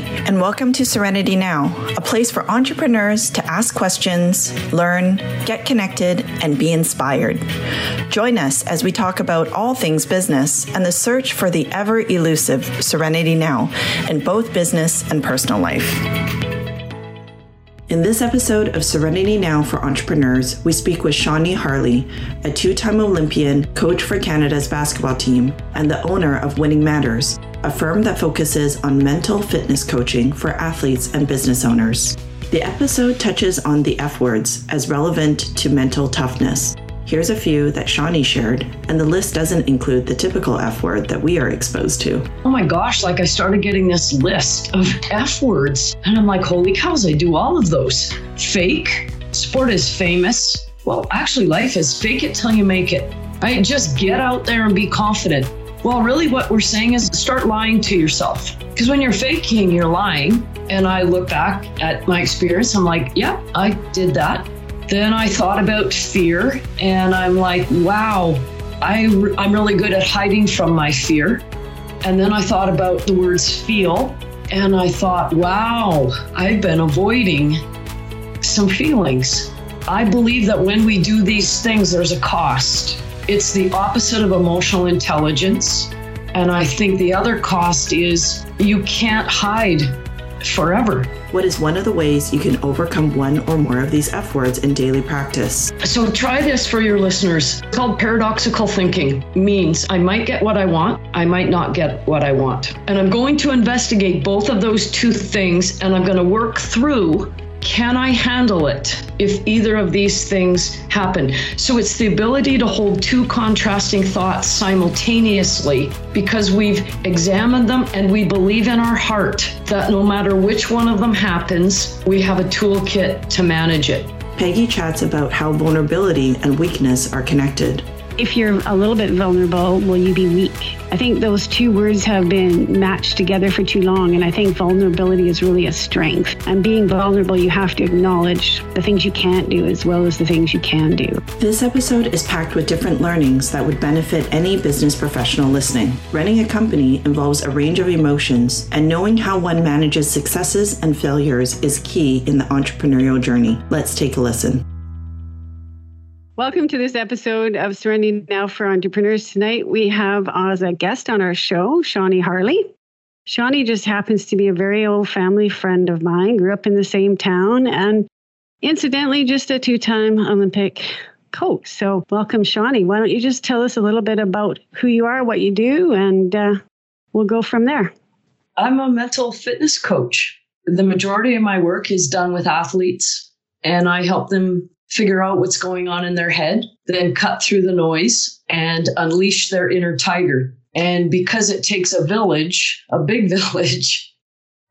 And welcome to Serenity Now, a place for entrepreneurs to ask questions, learn, get connected, and be inspired. Join us as we talk about all things business and the search for the ever elusive Serenity Now in both business and personal life. In this episode of Serenity Now for Entrepreneurs, we speak with Shawnee Harle, a two time Olympian, coach for Canada's basketball team, and the owner of Winning Matters, a firm that focuses on mental fitness coaching for athletes and business owners. The episode touches on the F words as relevant to mental toughness. Here's a few that Shawnee shared, and the list doesn't include the typical F word that we are exposed to. Oh my gosh, like I started getting this list of F words, and I'm like, holy cows, I do all of those. Fake, sport is famous. Well, actually, life is fake it till you make it. Right? Just get out there and be confident. Well, really, what we're saying is start lying to yourself. Because when you're faking, you're lying. And I look back at my experience, I'm like, yeah, I did that. Then I thought about fear, and I'm like, wow, I, I'm really good at hiding from my fear. And then I thought about the words feel, and I thought, wow, I've been avoiding some feelings. I believe that when we do these things, there's a cost. It's the opposite of emotional intelligence. And I think the other cost is you can't hide forever. What is one of the ways you can overcome one or more of these F words in daily practice? So try this for your listeners. It's called paradoxical thinking. Means I might get what I want, I might not get what I want. And I'm going to investigate both of those two things and I'm going to work through can I handle it if either of these things happen? So it's the ability to hold two contrasting thoughts simultaneously because we've examined them and we believe in our heart that no matter which one of them happens, we have a toolkit to manage it. Peggy chats about how vulnerability and weakness are connected. If you're a little bit vulnerable, will you be weak? I think those two words have been matched together for too long, and I think vulnerability is really a strength. And being vulnerable, you have to acknowledge the things you can't do as well as the things you can do. This episode is packed with different learnings that would benefit any business professional listening. Running a company involves a range of emotions, and knowing how one manages successes and failures is key in the entrepreneurial journey. Let's take a listen. Welcome to this episode of Serenity Now for Entrepreneurs. Tonight we have as a guest on our show, Shawnee Harle. Shawnee just happens to be a very old family friend of mine, grew up in the same town, and incidentally, just a two time Olympic coach. So, welcome, Shawnee. Why don't you just tell us a little bit about who you are, what you do, and uh, we'll go from there. I'm a mental fitness coach. The majority of my work is done with athletes, and I help them figure out what's going on in their head, then cut through the noise and unleash their inner tiger. And because it takes a village, a big village,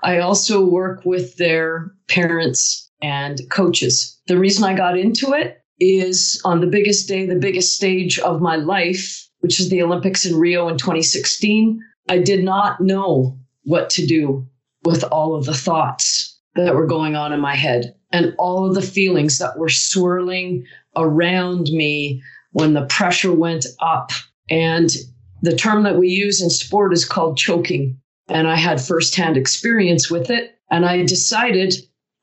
I also work with their parents and coaches. The reason I got into it is on the biggest day, the biggest stage of my life, which is the Olympics in Rio in 2016. I did not know what to do with all of the thoughts that were going on in my head and all of the feelings that were swirling around me when the pressure went up. And the term that we use in sport is called choking. And I had firsthand experience with it. And I decided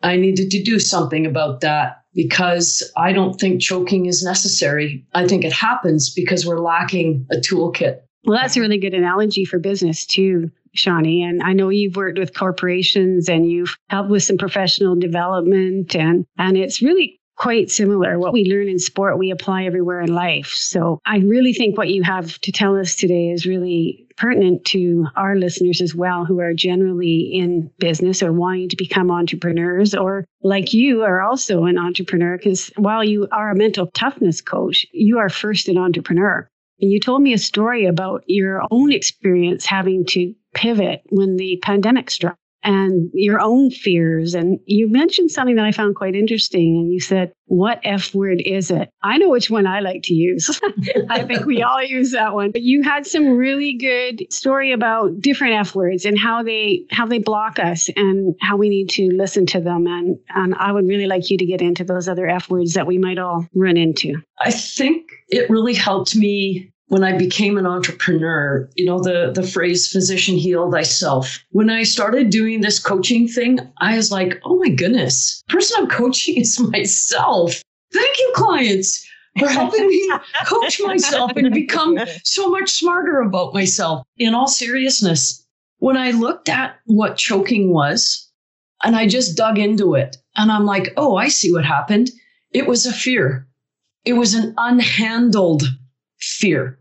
I needed to do something about that because I don't think choking is necessary. I think it happens because we're lacking a toolkit. Well, that's a really good analogy for business, too. Shawnee. And I know you've worked with corporations and you've helped with some professional development and and it's really quite similar. What we learn in sport, we apply everywhere in life. So I really think what you have to tell us today is really pertinent to our listeners as well, who are generally in business or wanting to become entrepreneurs, or like you are also an entrepreneur. Because while you are a mental toughness coach, you are first an entrepreneur. And you told me a story about your own experience having to pivot when the pandemic struck and your own fears. And you mentioned something that I found quite interesting. And you said, What F word is it? I know which one I like to use. I think we all use that one. But you had some really good story about different F words and how they how they block us and how we need to listen to them. And and I would really like you to get into those other F words that we might all run into. I think it really helped me when I became an entrepreneur, you know, the, the phrase physician heal thyself. When I started doing this coaching thing, I was like, oh my goodness, the person I'm coaching is myself. Thank you, clients, for helping me coach myself and become so much smarter about myself. In all seriousness, when I looked at what choking was and I just dug into it, and I'm like, oh, I see what happened. It was a fear. It was an unhandled fear.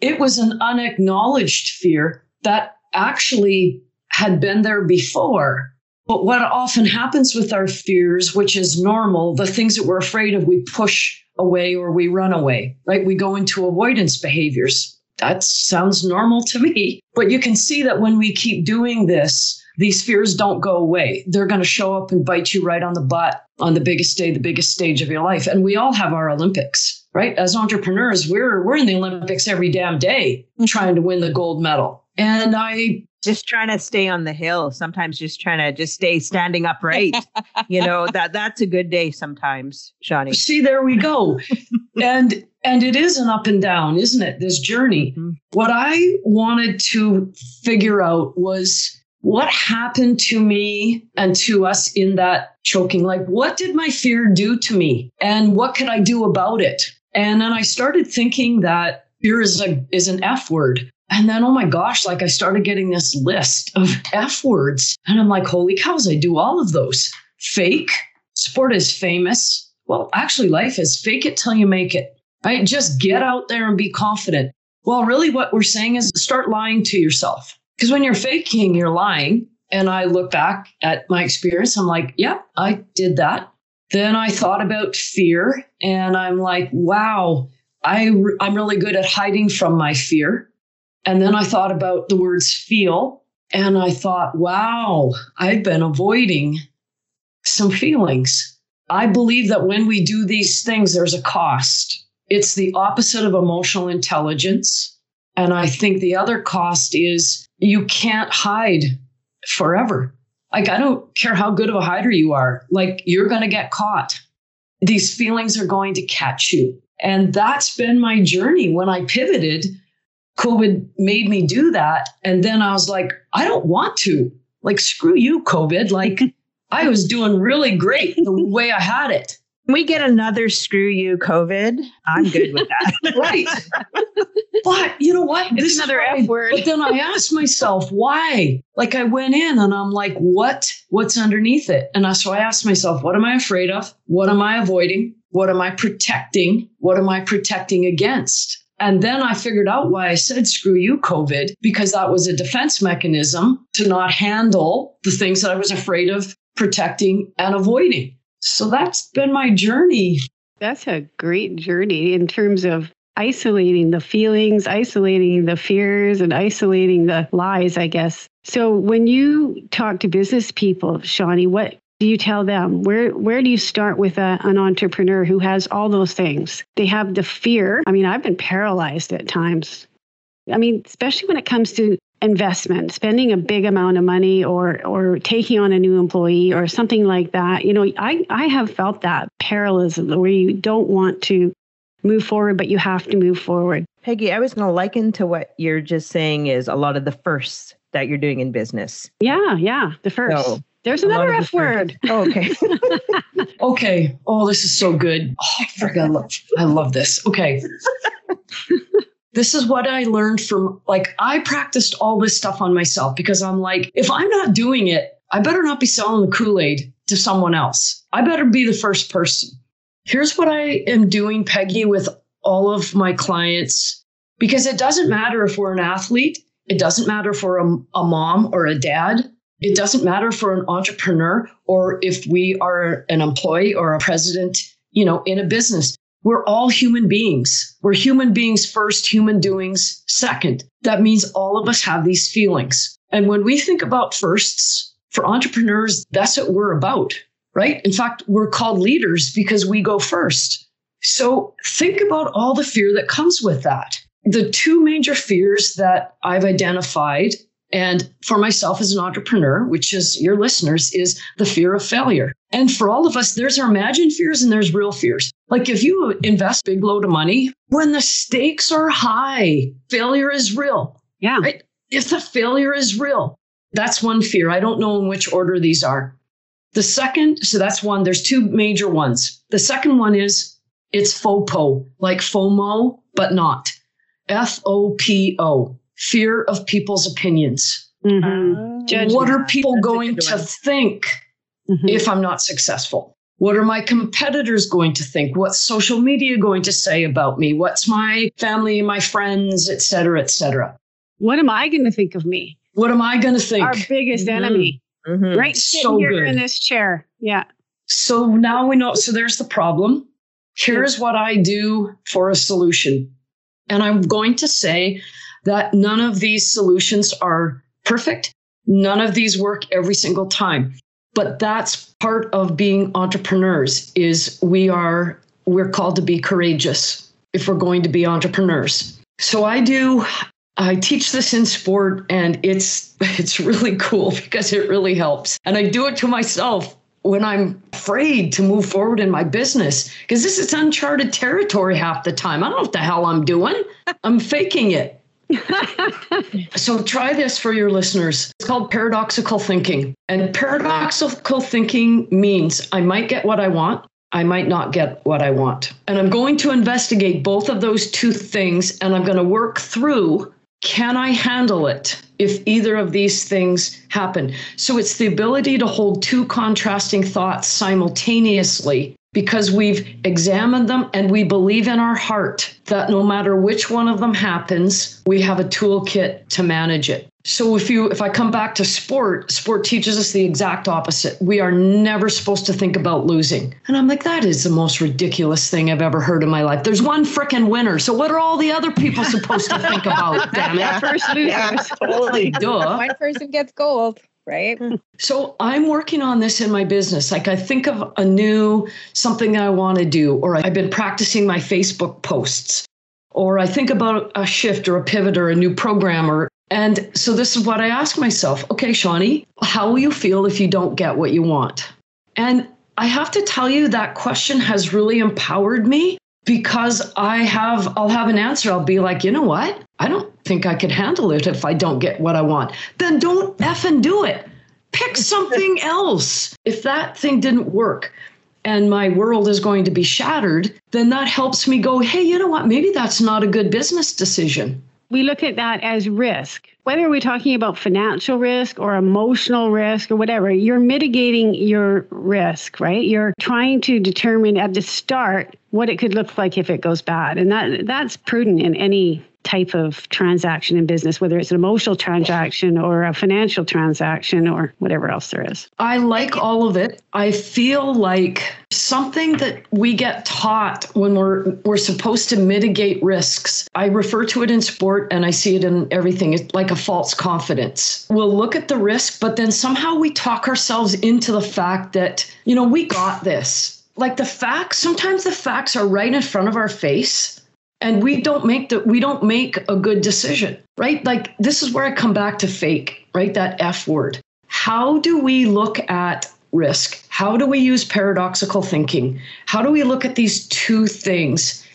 It was an unacknowledged fear that actually had been there before. But what often happens with our fears, which is normal, the things that we're afraid of, we push away or we run away, right? We go into avoidance behaviors. That sounds normal to me. But you can see that when we keep doing this, these fears don't go away. They're going to show up and bite you right on the butt on the biggest day, the biggest stage of your life. And we all have our Olympics, right? As entrepreneurs, we're we're in the Olympics every damn day trying to win the gold medal. And I just trying to stay on the hill, sometimes just trying to just stay standing upright. you know, that that's a good day sometimes, Shawnee. See, there we go. and and it is an up and down, isn't it? This journey. Mm-hmm. What I wanted to figure out was what happened to me and to us in that choking? Like, what did my fear do to me? And what could I do about it? And then I started thinking that fear is a, is an F word. And then, oh my gosh, like I started getting this list of F words. And I'm like, holy cows, I do all of those. Fake, sport is famous. Well, actually, life is fake it till you make it, right? Just get out there and be confident. Well, really, what we're saying is start lying to yourself. Because when you're faking, you're lying. And I look back at my experience, I'm like, yeah, I did that. Then I thought about fear and I'm like, wow, I re- I'm really good at hiding from my fear. And then I thought about the words feel and I thought, wow, I've been avoiding some feelings. I believe that when we do these things, there's a cost. It's the opposite of emotional intelligence. And I think the other cost is you can't hide forever. Like, I don't care how good of a hider you are, like, you're going to get caught. These feelings are going to catch you. And that's been my journey. When I pivoted, COVID made me do that. And then I was like, I don't want to. Like, screw you, COVID. Like, I was doing really great the way I had it we get another screw you COVID, I'm good with that. right. But you know what? It's this another F word. But then I asked myself, why? Like I went in and I'm like, what? What's underneath it? And so I asked myself, what am I afraid of? What am I avoiding? What am I protecting? What am I protecting against? And then I figured out why I said screw you, COVID, because that was a defense mechanism to not handle the things that I was afraid of protecting and avoiding. So that's been my journey. That's a great journey in terms of isolating the feelings, isolating the fears, and isolating the lies, I guess. So when you talk to business people, Shawnee, what do you tell them? Where where do you start with a, an entrepreneur who has all those things? They have the fear. I mean, I've been paralyzed at times. I mean, especially when it comes to investment, spending a big amount of money or or taking on a new employee or something like that. You know, I I have felt that parallelism where you don't want to move forward, but you have to move forward. Peggy, I was going to liken to what you're just saying is a lot of the firsts that you're doing in business. Yeah, yeah, the first. So, There's another F the word. Oh, okay. okay. Oh, this is so good. Oh, I forgot. I love, I love this. Okay. This is what I learned from like I practiced all this stuff on myself because I'm like, if I'm not doing it, I better not be selling the Kool-Aid to someone else. I better be the first person. Here's what I am doing, Peggy, with all of my clients, because it doesn't matter if we're an athlete, it doesn't matter if we're a, a mom or a dad, it doesn't matter we're an entrepreneur or if we are an employee or a president, you know, in a business. We're all human beings. We're human beings first, human doings second. That means all of us have these feelings. And when we think about firsts for entrepreneurs, that's what we're about, right? In fact, we're called leaders because we go first. So think about all the fear that comes with that. The two major fears that I've identified and for myself as an entrepreneur, which is your listeners, is the fear of failure. And for all of us, there's our imagined fears and there's real fears. Like if you invest big load of money, when the stakes are high, failure is real. Yeah. Right? If the failure is real, that's one fear. I don't know in which order these are. The second, so that's one, there's two major ones. The second one is it's FOPO, like FOMO, but not. F O P O, fear of people's opinions. Mm-hmm. what are people going to one. think Mhm. if I'm not successful? What are my competitors going to think? What's social media going to say about me? What's my family, my friends, et cetera, et cetera? What am I going to think of me? What am I going to think? Our biggest Mhm. enemy, Mhm. right? Sitting So here good. in this chair. Yeah. So now we know. So there's the problem. Here's what I do for a solution. And I'm going to say that none of these solutions are perfect. None of these work every single time. But that's part of being entrepreneurs is we are we're called to be courageous if we're going to be entrepreneurs. So I do I teach this in sport and it's it's really cool because it really helps. And I do it to myself when I'm afraid to move forward in my business because this is uncharted territory half the time. I don't know what the hell I'm doing. I'm faking it. So try this for your listeners. It's called paradoxical thinking. And paradoxical thinking means I might get what I want, I might not get what I want. And I'm going to investigate both of those two things and I'm going to work through can I handle it if either of these things happen? So it's the ability to hold two contrasting thoughts simultaneously because we've examined them and we believe in our heart that no matter which one of them happens, we have a toolkit to manage it. So if you if I come back to sport, sport teaches us the exact opposite. We are never supposed to think about losing. And I'm like that is the most ridiculous thing I've ever heard in my life. There's one frickin' winner. So what are all the other people supposed to think about? Damn it. First losers. Yeah, totally. Duh. One person gets gold, right? Hmm. So I'm working on this in my business. Like I think of a new something I want to do, or I've been practicing my Facebook posts, or I think about a shift or a pivot or a new program or and so this is what I ask myself. Okay, Shawnee, how will you feel if you don't get what you want? And I have to tell you that question has really empowered me because I have I'll have an answer. I'll be like, you know what? I don't think I could handle it if I don't get what I want. Then don't effing do it. Pick something else. If that thing didn't work and my world is going to be shattered, then that helps me go, hey, you know what? Maybe that's not a good business decision. we look at that as risk. Whether we're talking about financial risk or emotional risk or whatever, you're mitigating your risk, right? You're trying to determine at the start what it could look like if it goes bad. And that that's prudent in any type of transaction in business, whether it's an emotional transaction or a financial transaction or whatever else there is. I like all of it. I feel like something that we get taught when we're we're supposed to mitigate risks. I refer to it in sport and I see it in everything. It's like a false confidence. We'll look at the risk, but then somehow we talk ourselves into the fact that, you know, we got this. Like the facts, sometimes the facts are right in front of our face and we don't make the we don't make a good decision right? Like this is where i come back to fake right? That f word. How do we look at risk? How do we use paradoxical thinking? How do we look at these two things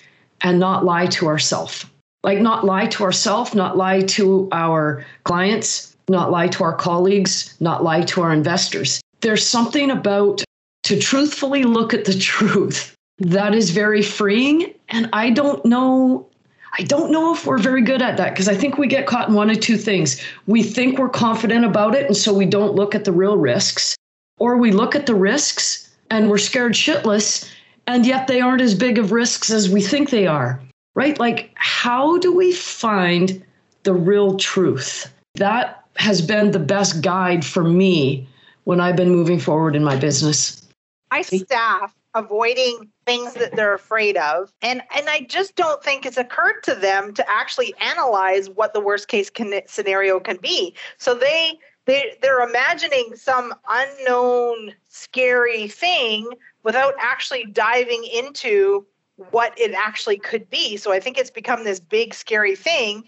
and not lie to ourselves like not lie to ourselves not lie to our clients not lie to our colleagues not lie to our investors. There's something about to truthfully look at the truth that is very freeing. And i don't know i don't know if we're very good at that because i think we get caught in one of two things. We think we're confident about it and so we don't look at the real risks or we look at the risks and we're scared shitless and yet they aren't as big of risks as we think they are right? Like how do we find the real truth? That has been the best guide for me when i've been moving forward in my business. My staff avoiding things that they're afraid of. And and i just don't think it's occurred to them to actually analyze what the worst case can, scenario can be. So they they they're imagining some unknown scary thing without actually diving into what it actually could be. So i think it's become this big scary thing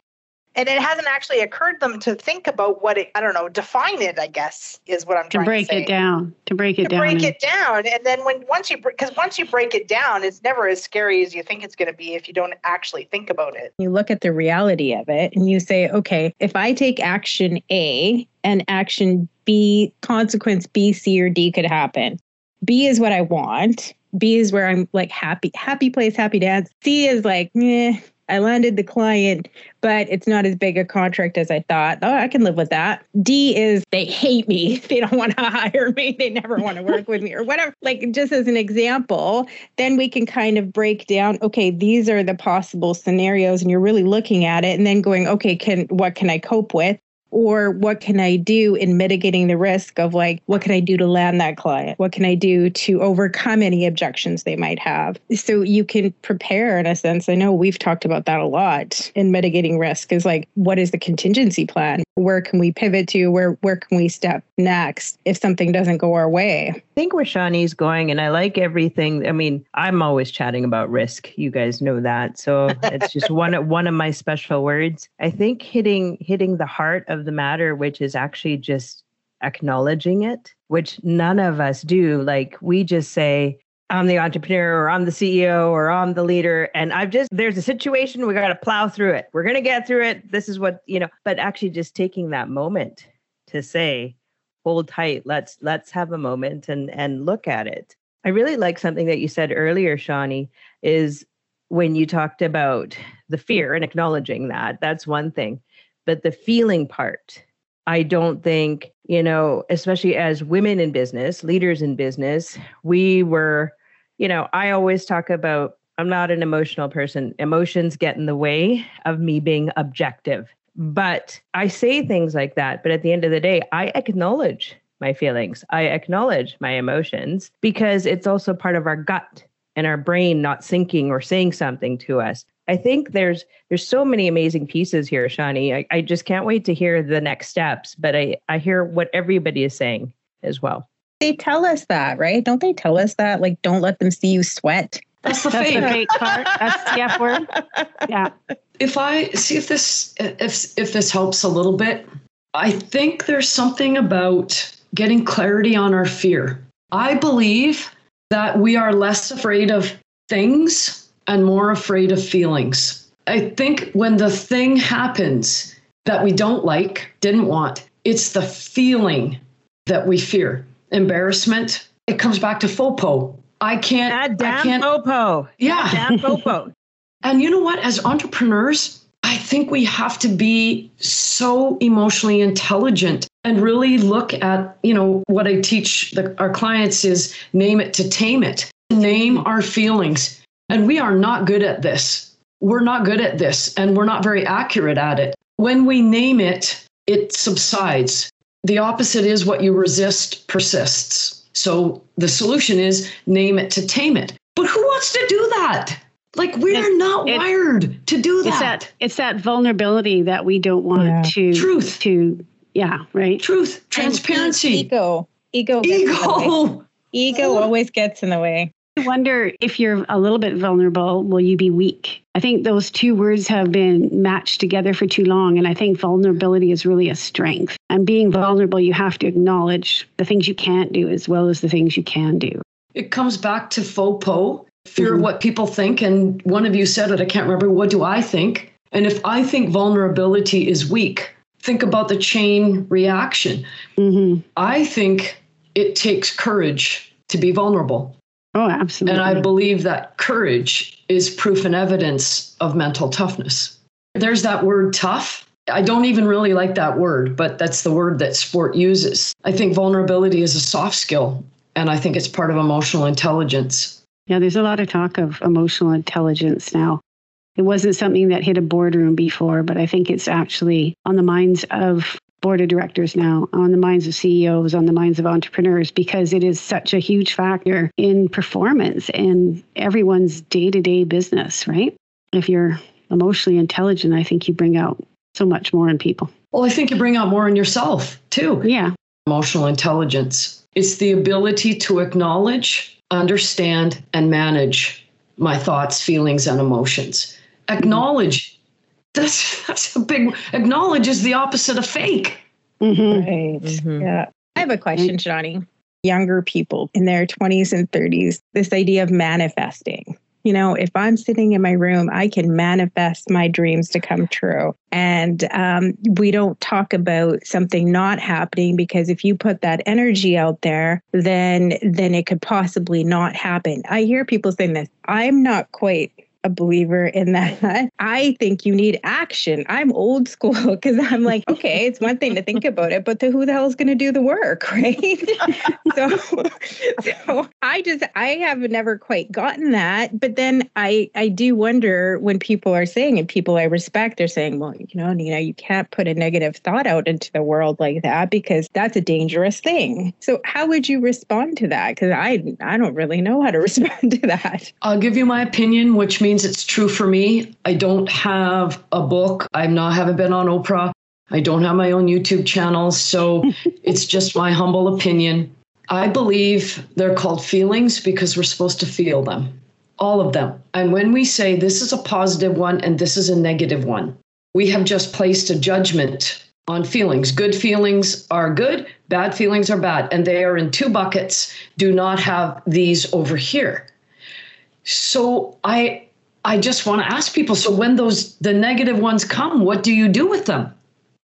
and it hasn't actually occurred them to think about what it i don't know define it i guess is what i'm trying To trying break to say it down, to break it down. to down. break and- it down and then when once you because once you break it down it's never as scary as you think it's going to be if you don't actually think about it You look at the reality of it and you say, okay, if I take action A and action B, consequence B, C, or D could happen. B is what I want. B is where I'm like happy, happy place, happy dance. C is like, eh, I landed the client, but it's not as big a contract as I thought. Oh, I can live with that. D is they hate me. They don't want to hire me. They never want to work with me or whatever. Like, just as an example, then we can kind of break down, okay, these are the possible scenarios, and you're really looking at it and then going, okay, can what can I cope with? Or what can I do in mitigating the risk of like, what can I do to land that client? What can I do to overcome any objections they might have? So you can prepare in a sense. I know we've talked about that a lot in mitigating risk is like, what is the contingency plan? Where can we pivot to? Where where can we step next if something doesn't go our way? I think where Shawnee's going, and I like everything. I mean, I'm always chatting about risk. You guys know that, so it's just one of one of my special words. I think hitting hitting the heart of the matter, which is actually just acknowledging it, which none of us do. Like we just say, I'm the entrepreneur or I'm the CEO or I'm the leader. And I've just, there's a situation, we got to plow through it. We're going to get through it. This is what, you know, but actually just taking that moment to say, hold tight, let's, let's have a moment and, and look at it. I really like something that you said earlier, Shawnee, is when you talked about the fear and acknowledging that, that's one thing. But the feeling part, I don't think, you know, especially as women in business, leaders in business, we were, you know, I always talk about I'm not an emotional person. Emotions get in the way of me being objective. But I say things like that. But at the end of the day, I acknowledge my feelings. I acknowledge my emotions because it's also part of our gut and our brain not syncing or saying something to us. I think there's there's so many amazing pieces here, Shawnee. I, I just can't wait to hear the next steps, but I, I hear what everybody is saying as well. They tell us that, right? Don't they tell us that? Like, don't let them see you sweat. That's the That's the fate. part. That's the F word. Yeah. if I see if this if if this helps a little bit, I think there's something about getting clarity on our fear. I believe that we are less afraid of things and more afraid of feelings. I think when the thing happens that we don't like, didn't want, it's the feeling that we fear. Embarrassment. It comes back to FOPO. I can't. That I damn can't. popo. Yeah. That damn popo. And you know what? As entrepreneurs, I think we have to be so emotionally intelligent and really look at, you know, what I teach the, our clients is name it to tame it, name our feelings. And we are not good at this. We're not good at this and we're not very accurate at it. When we name it, it subsides. The opposite is what you resist persists. So the solution is name it to tame it. But who wants to do that? Like we It- are not it- wired to do It's that. that it's that vulnerability that we don't want Yeah. to Truth. to yeah, right? Truth, And transparency, ego. Ego. gets in the way. ego. Ego always gets in the way. I wonder if you're a little bit vulnerable, will you be weak? I think those two words have been matched together for too long. And I think vulnerability is really a strength. And being vulnerable, you have to acknowledge the things you can't do as well as the things you can do. It comes back to FOPO, fear of Mhm. what people think. And one of you said it, I can't remember. What do I think? And if I think vulnerability is weak, think about the chain reaction. hmm I think it takes courage to be vulnerable. Oh, absolutely. And I believe that courage is proof and evidence of mental toughness. There's that word tough. I don't even really like that word, but that's the word that sport uses. I think vulnerability is a soft skill, and I think it's part of emotional intelligence. Yeah, there's a lot of talk of emotional intelligence now. It wasn't something that hit a boardroom before, but I think it's actually on the minds of board of directors now, on the minds of CEOs, on the minds of entrepreneurs, because it is such a huge factor in performance and everyone's day to day business, right? If you're emotionally intelligent, I think you bring out so much more in people. Well, I think you bring out more in yourself too. Yeah. Emotional intelligence. It's the ability to acknowledge, understand, and manage my thoughts, feelings, and emotions. Acknowledge That's that's a big acknowledge is the opposite of fake. Mm-hmm. Right. Mhm. Yeah. I have a question, Johnny. Younger people in their 20s and 30s, this idea of manifesting. You know, if I'm sitting in my room, I can manifest my dreams to come true. And um, we don't talk about something not happening because if you put that energy out there, then then it could possibly not happen. I hear people saying this. I'm not quite a believer in that. I think you need action. I'm old school because I'm like, okay, it's one thing to think about it, but the, who the hell is going to do the work, right? so, so I just I have never quite gotten that. But then I I do wonder when people are saying and people I respect they're saying, well, you know, Nina, you can't put a negative thought out into the world like that because that's a dangerous thing. So how would you respond to that? Because I I don't really know how to respond to that. I'll give you my opinion, which means it's true for me. I don't have a book. I'm not haven't been on Oprah. I don't have my own YouTube channel, so it's just my humble opinion. I believe they're called feelings because we're supposed to feel them. All of them. And when we say this is a positive one and this is a negative one, we have just placed a judgment on feelings. Good feelings are good, bad feelings are bad, and they are in two buckets. Do not have these over here. So I I just want to ask people so when those the negative ones come, what do you do with them?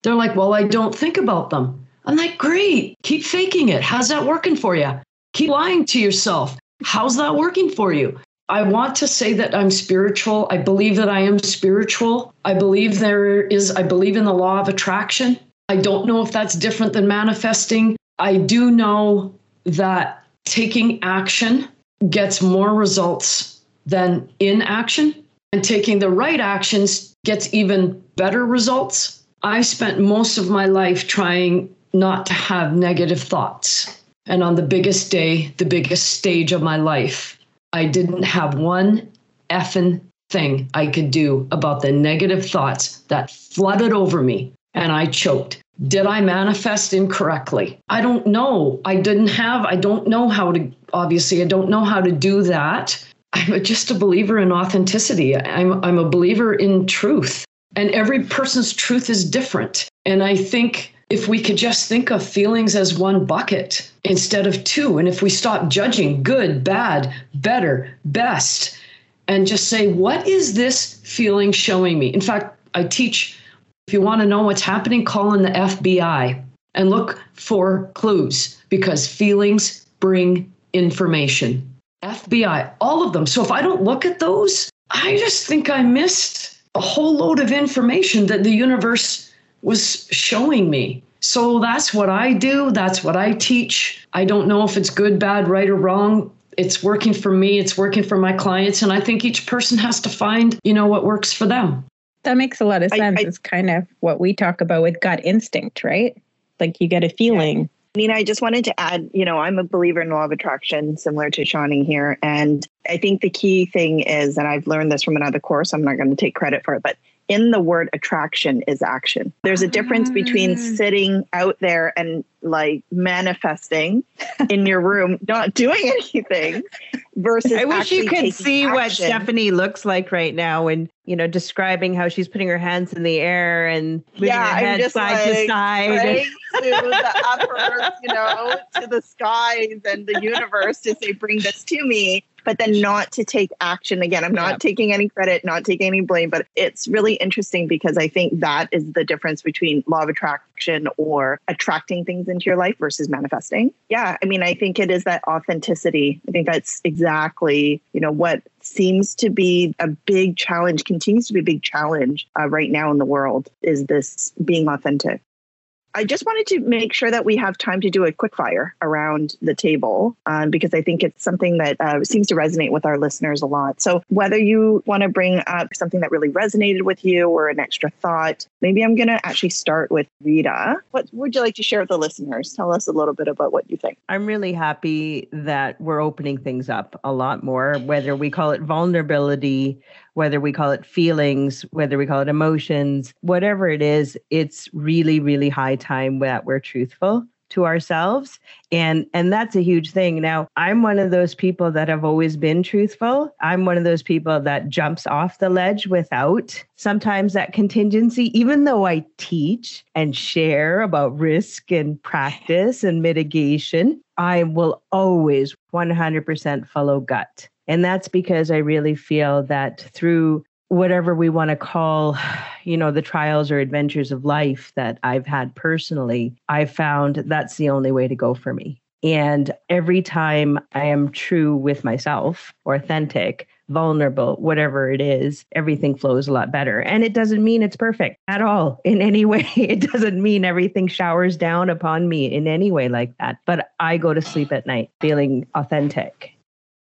They're like, "Well, I don't think about them." I'm like, "Great. Keep faking it. How's that working for you? Keep lying to yourself. How's that working for you?" I want to say that I'm spiritual. I believe that I am spiritual. I believe there is I believe in the law of attraction. I don't know if that's different than manifesting. I do know that taking action gets more results than inaction, and taking the right actions gets even better results. I spent most of my life trying not to have negative thoughts. And on the biggest day, the biggest stage of my life, I didn't have one effing thing I could do about the negative thoughts that flooded over me and I choked. Did I manifest incorrectly? I don't know. I didn't have, I don't know how to, obviously, I don't know how to do that. I'm just a believer in authenticity. I'm, I'm a believer in truth. And every person's truth is different. And I think if we could just think of feelings as one bucket instead of two, and if we stop judging good, bad, better, best, and just say, what is this feeling showing me? In fact, I teach if you want to know what's happening, call in the FBI and look for clues because feelings bring information. FBI, all of them. So if I don't look at those, I just think I missed a whole load of information that the universe was showing me. So that's what I do. That's what I teach. I don't know if it's good, bad, right, or wrong. It's working for me. It's working for my clients. And I think each person has to find, you know, what works for them. That makes a lot of sense. I- it's kind of what we talk about with gut instinct, right? Like you get a feeling. Nina, I just wanted to add, you know, I'm a believer in law of attraction, similar to Shawnee here. And I think the key thing is, and I've learned this from another course, I'm not going to take credit for it, but in the word attraction is action. There's a difference between Ah. sitting out there and like manifesting in your room, not doing anything, versus I wish you could taking see what. Stephanie looks like right now when, you know, describing how she's putting her hands in the air and moving Yeah, her I'm head just side to side. praying to the upper, you know, to the skies and the universe to say, bring this to me, but then not to take action. Again, I'm not Yeah. taking any credit, not taking any blame, but it's really interesting because I think that is the difference between law of attraction or attracting things into your life versus manifesting. Yeah. I mean, I think it is that authenticity. I think that's exactly, you know, what seems to be a big challenge, continues to be a big challenge uh, right now in the world is this being authentic. I just wanted to make sure that we have time to do a quick fire around the table um, because I think it's something that uh, seems to resonate with our listeners a lot. So, whether you want to bring up something that really resonated with you or an extra thought, maybe I'm going to actually start with Rita. What would you like to share with the listeners? Tell us a little bit about what you think. I'm really happy that we're opening things up a lot more, whether we call it vulnerability, whether we call it feelings, whether we call it emotions, whatever it is, it's really, really high time that we're truthful to ourselves. And and that's a huge thing. Now i'm one of those people that have always been truthful. I'm one of those people that jumps off the ledge without sometimes that contingency even though i teach and share about risk and practice and mitigation i will always 100% follow gut and that's because i really feel that through whatever we want to call you know the trials or adventures of life that i've had personally i found that's the only way to go for me. And every time i am true with myself authentic vulnerable whatever it is everything flows a lot better. And it doesn't mean it's perfect at all in any way. It doesn't mean everything showers down upon me in any way like that. But i go to sleep at night feeling authentic.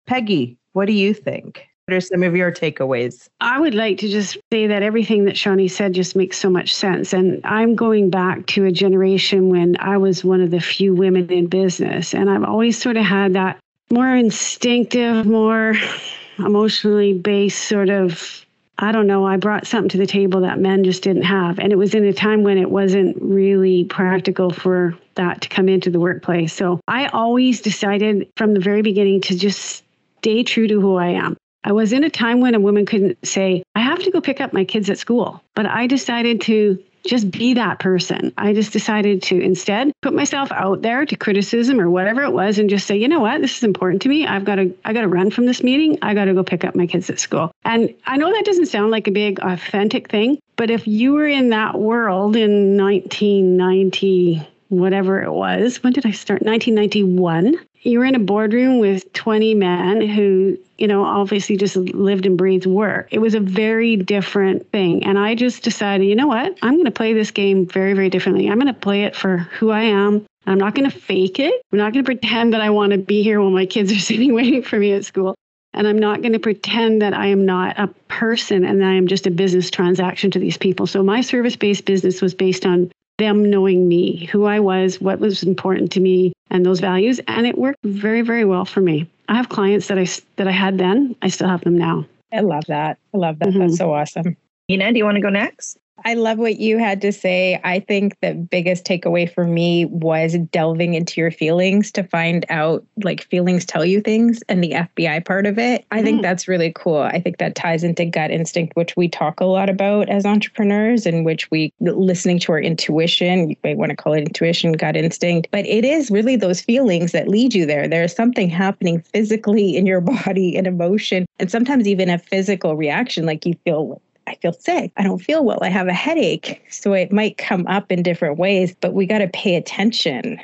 Peggy what do you think what are some of your takeaways? I would like to just say that everything that Shawnee said just makes so much sense. And I'm going back to a generation when I was one of the few women in business. And I've always sort of had that more instinctive, more emotionally based sort of I don't know, I brought something to the table that men just didn't have. And it was in a time when it wasn't really practical for that to come into the workplace. So I always decided from the very beginning to just stay true to who I am. I was in a time when a woman couldn't say, I have to go pick up my kids at school. But I decided to just be that person. I just decided to instead put myself out there to criticism or whatever it was and just say, you know what, this is important to me. I've got to I got to run from this meeting. I got to go pick up my kids at school. And I know that doesn't sound like a big authentic thing, but if you were in that world in 1990 whatever it was, when did I start? 1991 you were in a boardroom with 20 men who, you know, obviously just lived and breathed work. It was a very different thing. And I just decided, you know what? I'm going to play this game very, very differently. I'm going to play it for who I am. I'm not going to fake it. I'm not going to pretend that I want to be here while my kids are sitting waiting for me at school. And I'm not going to pretend that I am not a person and that I am just a business transaction to these people. So my service based business was based on them knowing me, who I was, what was important to me, and those values. And it worked very, very well for me. I have clients that I that I had then. I still have them now. I love that. I love that. Mm-hmm. That's so awesome. Ina, do you want to go next? I love what you had to say. I think the biggest takeaway for me was delving into your feelings to find out like feelings tell you things and the FBI part of it. I mm. think that's really cool. I think that ties into gut instinct, which we talk a lot about as entrepreneurs, in which we listening to our intuition, you might want to call it intuition, gut instinct, but it is really those feelings that lead you there. There's something happening physically in your body, an emotion, and sometimes even a physical reaction, like you feel I feel sick. I don't feel well. I have a headache. So it might come up in different ways, but we got to pay attention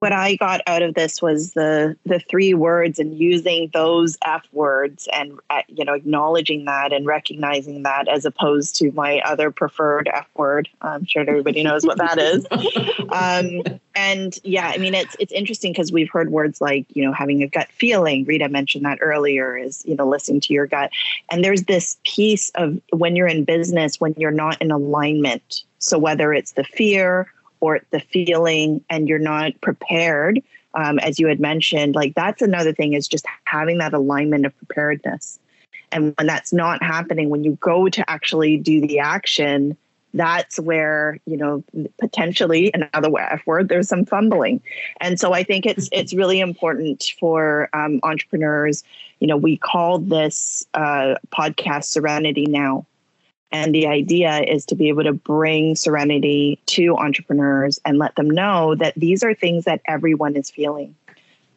what I got out of this was the the three words and using those F words and uh, you know acknowledging that and recognizing that as opposed to my other preferred F word. I'm sure everybody knows what that is. Um, and yeah, I mean it's it's interesting because we've heard words like you know having a gut feeling. Rita mentioned that earlier is you know listening to your gut, and there's this piece of when you're in business when you're not in alignment. So whether it's the fear or the feeling and you're not prepared um, as you had mentioned like that's another thing is just having that alignment of preparedness. And when that's not happening when you go to actually do the action that's where you know potentially another F word there's some fumbling. And so i think it's it's really important for um, entrepreneurs you know we call this uh, podcast serenity now and the idea is to be able to bring serenity to entrepreneurs and let them know that these are things that everyone is feeling.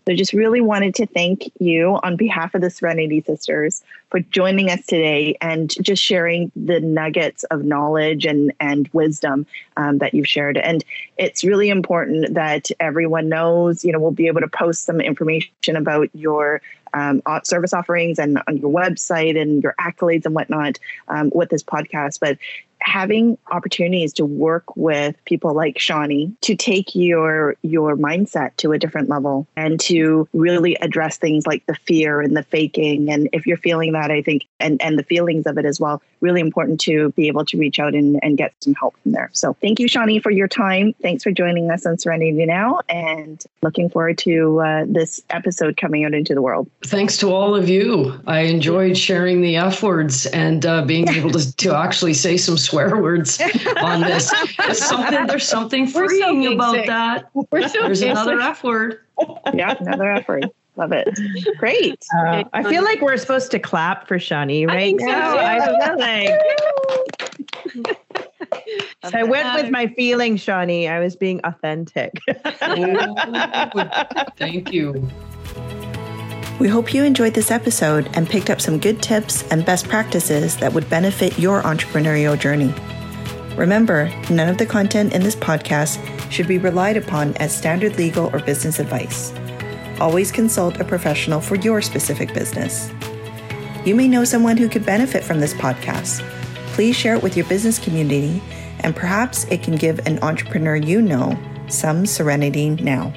So, just really wanted to thank you on behalf of the Serenity Sisters for joining us today and just sharing the nuggets of knowledge and, and wisdom um, that you've shared. And it's really important that everyone knows, you know, we'll be able to post some information about your um, service offerings and on your website and your accolades and whatnot um, with this podcast. But having opportunities to work with people like Shawnee to take your your mindset to a different level and to really address things like the fear and the faking. And if you're feeling that I think and and the feelings of it as well really important to be able to reach out and, and get some help from there. So thank you Shawnee for your time. Thanks for joining us on Serenity Now and looking forward to uh, this episode coming out into the world. Thanks to all of you. I enjoyed sharing the F words and uh, being able to, to actually say some swear words on this. There's something, there's something freeing so about that. We're so there's basic. another F word. Yeah, another F word. Love it. Great. Uh, I feel like we're supposed to clap for Shawnee right I now. So. I feel so I went with my feeling, Shawnee. I was being authentic. Thank you. We hope you enjoyed this episode and picked up some good tips and best practices that would benefit your entrepreneurial journey. Remember, none of the content in this podcast should be relied upon as standard legal or business advice. Always consult a professional for your specific business. You may know someone who could benefit from this podcast. Please share it with your business community, and perhaps it can give an entrepreneur you know some serenity now.